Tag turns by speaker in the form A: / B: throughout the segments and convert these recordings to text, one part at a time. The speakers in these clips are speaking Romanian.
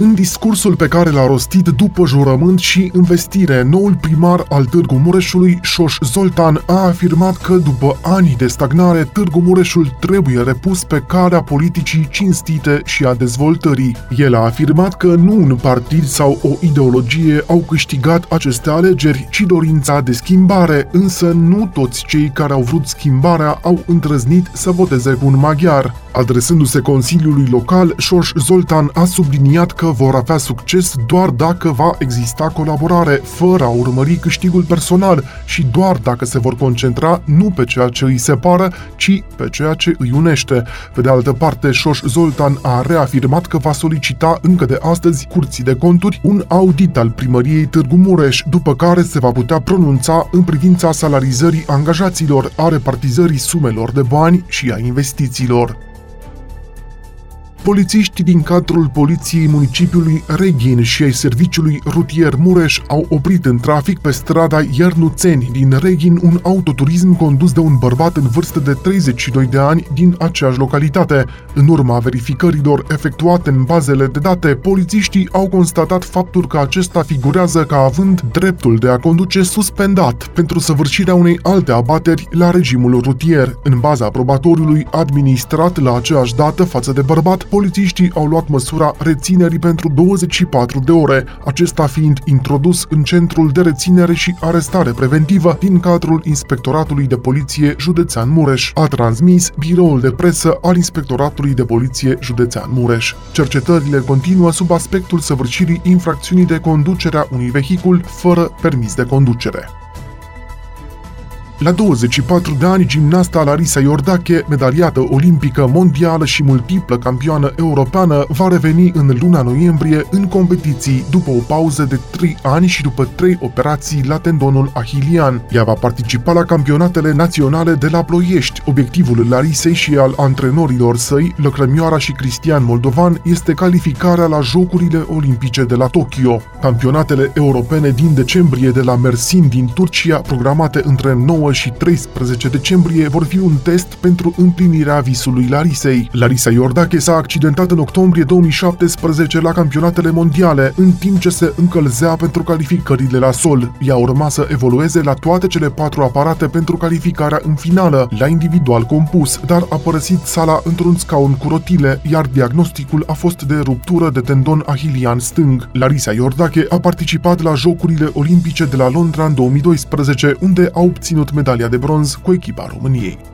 A: În discursul pe care l-a rostit după jurământ și investire, noul primar al Târgu Mureșului, Șoș Zoltan, a afirmat că după ani de stagnare, Târgu Mureșul trebuie repus pe calea politicii cinstite și a dezvoltării. El a afirmat că nu un partid sau o ideologie au câștigat aceste alegeri, ci dorința de schimbare, însă nu toți cei care au vrut schimbarea au îndrăznit să voteze cu un maghiar. Adresându-se Consiliului Local, Șoș Zoltan a subliniat că vor avea succes doar dacă va exista colaborare, fără a urmări câștigul personal și doar dacă se vor concentra nu pe ceea ce îi separă, ci pe ceea ce îi unește. Pe de altă parte, Șoș Zoltan a reafirmat că va solicita încă de astăzi Curții de Conturi un audit al primăriei Târgu Mureș, după care se va putea pronunța în privința salarizării angajaților, a repartizării sumelor de bani și a investițiilor. Polițiști din cadrul Poliției Municipiului Reghin și ai Serviciului Rutier Mureș au oprit în trafic pe strada Iernuțeni din Reghin un autoturism condus de un bărbat în vârstă de 32 de ani din aceeași localitate. În urma verificărilor efectuate în bazele de date, polițiștii au constatat faptul că acesta figurează ca având dreptul de a conduce suspendat pentru săvârșirea unei alte abateri la regimul rutier. În baza probatoriului administrat la aceeași dată față de bărbat, polițiștii au luat măsura reținerii pentru 24 de ore, acesta fiind introdus în centrul de reținere și arestare preventivă din cadrul Inspectoratului de Poliție Județean Mureș, a transmis biroul de presă al Inspectoratului de Poliție Județean Mureș. Cercetările continuă sub aspectul săvârșirii infracțiunii de conducere a unui vehicul fără permis de conducere. La 24 de ani, gimnasta Larisa Iordache, medaliată olimpică, mondială și multiplă campioană europeană, va reveni în luna noiembrie în competiții după o pauză de 3 ani și după 3 operații la tendonul ahilian. Ea va participa la campionatele naționale de la Ploiești. Obiectivul Larisei și al antrenorilor săi, Lăcrămioara și Cristian Moldovan, este calificarea la Jocurile Olimpice de la Tokyo. Campionatele europene din decembrie de la Mersin din Turcia, programate între 9 9 și 13 decembrie vor fi un test pentru împlinirea visului Larisei. Larisa Iordache s-a accidentat în octombrie 2017 la campionatele mondiale, în timp ce se încălzea pentru calificările la sol. Ea urma să evolueze la toate cele patru aparate pentru calificarea în finală, la individual compus, dar a părăsit sala într-un scaun cu rotile, iar diagnosticul a fost de ruptură de tendon ahilian stâng. Larisa Iordache a participat la Jocurile Olimpice de la Londra în 2012, unde a obținut medalia de bronz cu echipa României.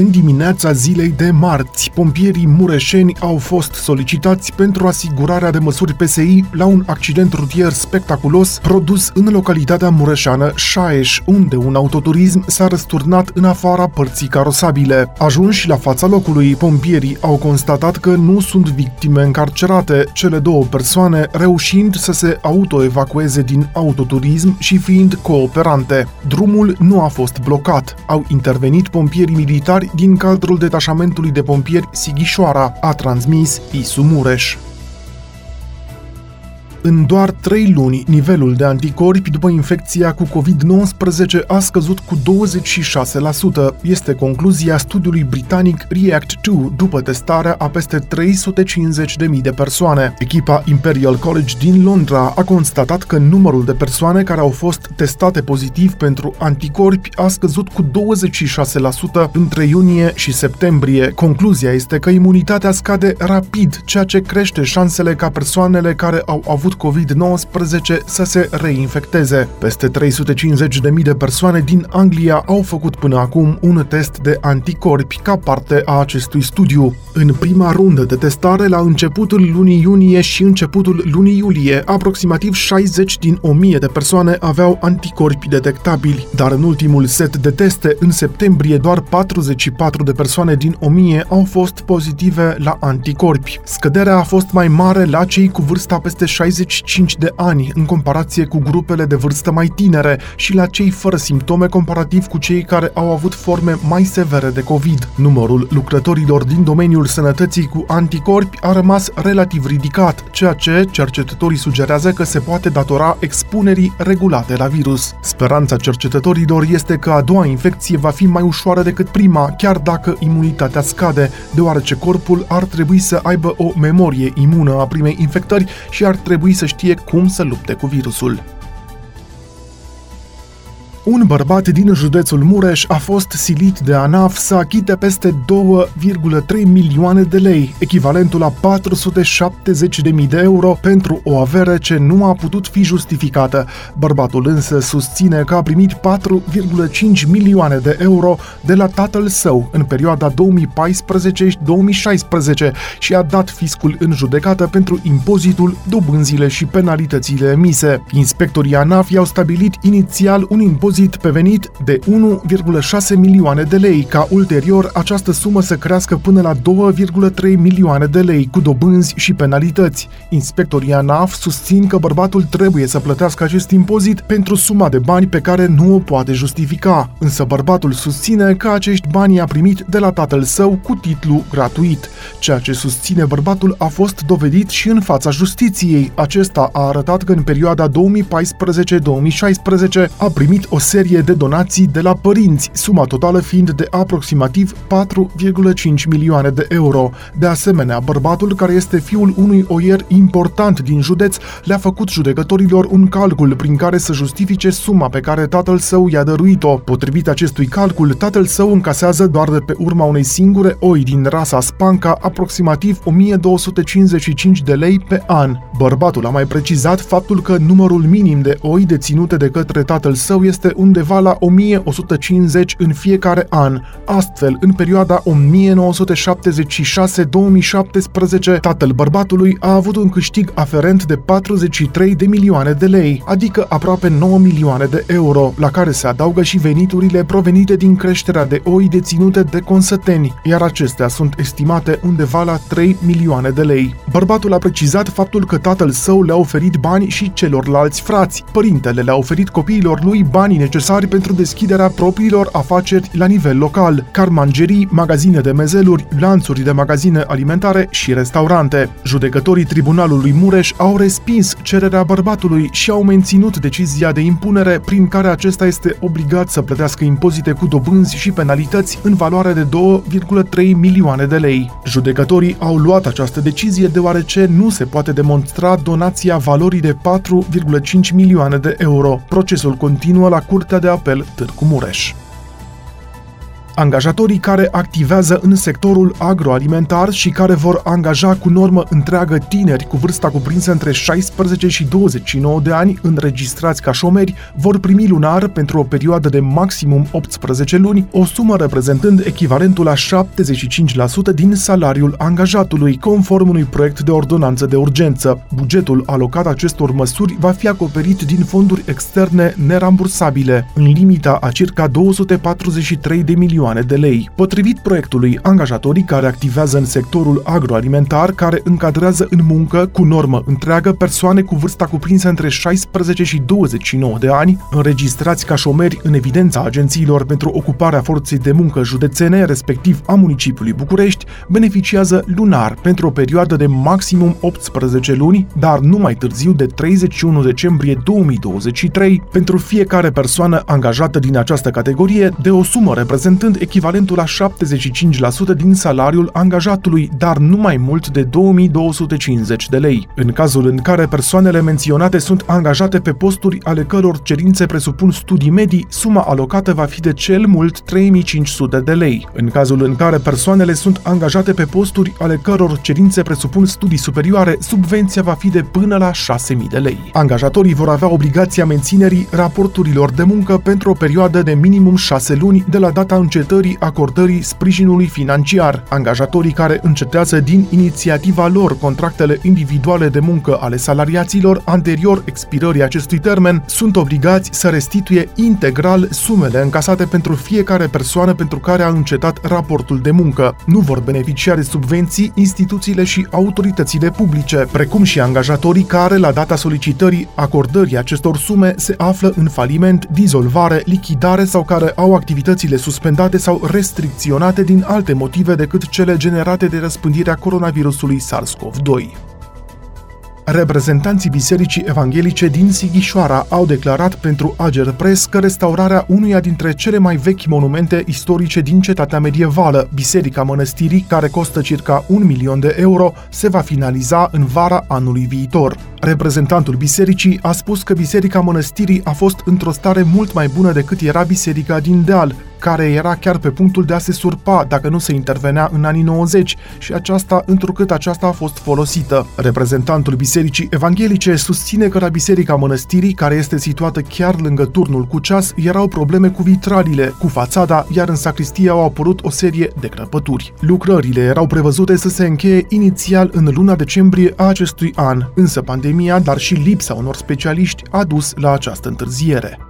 A: În dimineața zilei de marți, pompierii mureșeni au fost solicitați pentru asigurarea de măsuri PSI la un accident rutier spectaculos produs în localitatea mureșeană Șaeș, unde un autoturism s-a răsturnat în afara părții carosabile. Ajunși la fața locului, pompierii au constatat că nu sunt victime încarcerate, cele două persoane reușind să se autoevacueze din autoturism și fiind cooperante. Drumul nu a fost blocat. Au intervenit pompierii militari din cadrul detașamentului de pompieri Sighișoara, a transmis Isu Mureș. În doar 3 luni, nivelul de anticorpi după infecția cu COVID-19 a scăzut cu 26%, este concluzia studiului britanic REACT-2 după testarea a peste 350.000 de persoane. Echipa Imperial College din Londra a constatat că numărul de persoane care au fost testate pozitiv pentru anticorpi a scăzut cu 26% între iunie și septembrie. Concluzia este că imunitatea scade rapid, ceea ce crește șansele ca persoanele care au avut avut COVID-19 să se reinfecteze. Peste 350.000 de persoane din Anglia au făcut până acum un test de anticorpi ca parte a acestui studiu. În prima rundă de testare, la începutul lunii iunie și începutul lunii iulie, aproximativ 60 din 1000 de persoane aveau anticorpi detectabili, dar în ultimul set de teste, în septembrie, doar 44 de persoane din 1000 au fost pozitive la anticorpi. Scăderea a fost mai mare la cei cu vârsta peste 60 65 de ani în comparație cu grupele de vârstă mai tinere și la cei fără simptome comparativ cu cei care au avut forme mai severe de COVID. Numărul lucrătorilor din domeniul sănătății cu anticorpi a rămas relativ ridicat, ceea ce cercetătorii sugerează că se poate datora expunerii regulate la virus. Speranța cercetătorilor este că a doua infecție va fi mai ușoară decât prima, chiar dacă imunitatea scade, deoarece corpul ar trebui să aibă o memorie imună a primei infectări și ar trebui să știe cum să lupte cu virusul. Un bărbat din județul Mureș a fost silit de ANAF să achite peste 2,3 milioane de lei, echivalentul la 470.000 de euro pentru o avere ce nu a putut fi justificată. Bărbatul însă susține că a primit 4,5 milioane de euro de la tatăl său în perioada 2014-2016 și a dat fiscul în judecată pentru impozitul, dobânzile și penalitățile emise. Inspectorii ANAF i-au stabilit inițial un impozit impozit pe venit de 1,6 milioane de lei, ca ulterior această sumă să crească până la 2,3 milioane de lei cu dobânzi și penalități. Inspectorii ANAF susțin că bărbatul trebuie să plătească acest impozit pentru suma de bani pe care nu o poate justifica, însă bărbatul susține că acești bani i-a primit de la tatăl său cu titlu gratuit. Ceea ce susține bărbatul a fost dovedit și în fața justiției. Acesta a arătat că în perioada 2014-2016 a primit o serie de donații de la părinți, suma totală fiind de aproximativ 4,5 milioane de euro. De asemenea, bărbatul care este fiul unui oier important din județ le-a făcut judecătorilor un calcul prin care să justifice suma pe care tatăl său i-a dăruit-o. Potrivit acestui calcul, tatăl său încasează doar de pe urma unei singure oi din rasa Spanca aproximativ 1255 de lei pe an. Bărbatul a mai precizat faptul că numărul minim de oi deținute de către tatăl său este undeva la 1150 în fiecare an. Astfel, în perioada 1976-2017, tatăl bărbatului a avut un câștig aferent de 43 de milioane de lei, adică aproape 9 milioane de euro, la care se adaugă și veniturile provenite din creșterea de oi deținute de consăteni, iar acestea sunt estimate undeva la 3 milioane de lei. Bărbatul a precizat faptul că tatăl său le-a oferit bani și celorlalți frați. Părintele le-a oferit copiilor lui banii necesari pentru deschiderea propriilor afaceri la nivel local, carmangerii, magazine de mezeluri, lanțuri de magazine alimentare și restaurante. Judecătorii Tribunalului Mureș au respins cererea bărbatului și au menținut decizia de impunere prin care acesta este obligat să plătească impozite cu dobânzi și penalități în valoare de 2,3 milioane de lei. Judecătorii au luat această decizie deoarece nu se poate demonstra donația valorii de 4,5 milioane de euro. Procesul continuă la Curtea de Apel Târgu Mureș. Angajatorii care activează în sectorul agroalimentar și care vor angaja cu normă întreagă tineri cu vârsta cuprinsă între 16 și 29 de ani înregistrați ca șomeri vor primi lunar pentru o perioadă de maximum 18 luni o sumă reprezentând echivalentul la 75% din salariul angajatului, conform unui proiect de ordonanță de urgență. Bugetul alocat acestor măsuri va fi acoperit din fonduri externe nerambursabile, în limita a circa 243 de milioane milioane de lei. Potrivit proiectului, angajatorii care activează în sectorul agroalimentar, care încadrează în muncă cu normă întreagă persoane cu vârsta cuprinsă între 16 și 29 de ani, înregistrați ca șomeri în evidența agențiilor pentru ocuparea forței de muncă județene, respectiv a municipiului București, beneficiază lunar pentru o perioadă de maximum 18 luni, dar nu mai târziu de 31 decembrie 2023 pentru fiecare persoană angajată din această categorie de o sumă reprezentând echivalentul la 75% din salariul angajatului, dar nu mai mult de 2250 de lei. În cazul în care persoanele menționate sunt angajate pe posturi ale căror cerințe presupun studii medii, suma alocată va fi de cel mult 3500 de lei. În cazul în care persoanele sunt angajate pe posturi ale căror cerințe presupun studii superioare, subvenția va fi de până la 6000 de lei. Angajatorii vor avea obligația menținerii raporturilor de muncă pentru o perioadă de minimum 6 luni de la data încetării încetării acordării sprijinului financiar. Angajatorii care încetează din inițiativa lor contractele individuale de muncă ale salariaților anterior expirării acestui termen sunt obligați să restituie integral sumele încasate pentru fiecare persoană pentru care a încetat raportul de muncă. Nu vor beneficia de subvenții instituțiile și autoritățile publice, precum și angajatorii care, la data solicitării acordării acestor sume, se află în faliment, dizolvare, lichidare sau care au activitățile suspendate sau restricționate din alte motive decât cele generate de răspândirea coronavirusului SARS-CoV-2. Reprezentanții Bisericii Evanghelice din Sighișoara au declarat pentru Ager Press că restaurarea unuia dintre cele mai vechi monumente istorice din cetatea medievală, Biserica Mănăstirii, care costă circa un milion de euro, se va finaliza în vara anului viitor. Reprezentantul bisericii a spus că Biserica Mănăstirii a fost într-o stare mult mai bună decât era biserica din deal, care era chiar pe punctul de a se surpa dacă nu se intervenea în anii 90 și aceasta întrucât aceasta a fost folosită. Reprezentantul Bisericii Evanghelice susține că la Biserica Mănăstirii, care este situată chiar lângă turnul cu ceas, erau probleme cu vitralile, cu fațada, iar în sacristie au apărut o serie de crăpături. Lucrările erau prevăzute să se încheie inițial în luna decembrie a acestui an, însă pandemia, dar și lipsa unor specialiști a dus la această întârziere.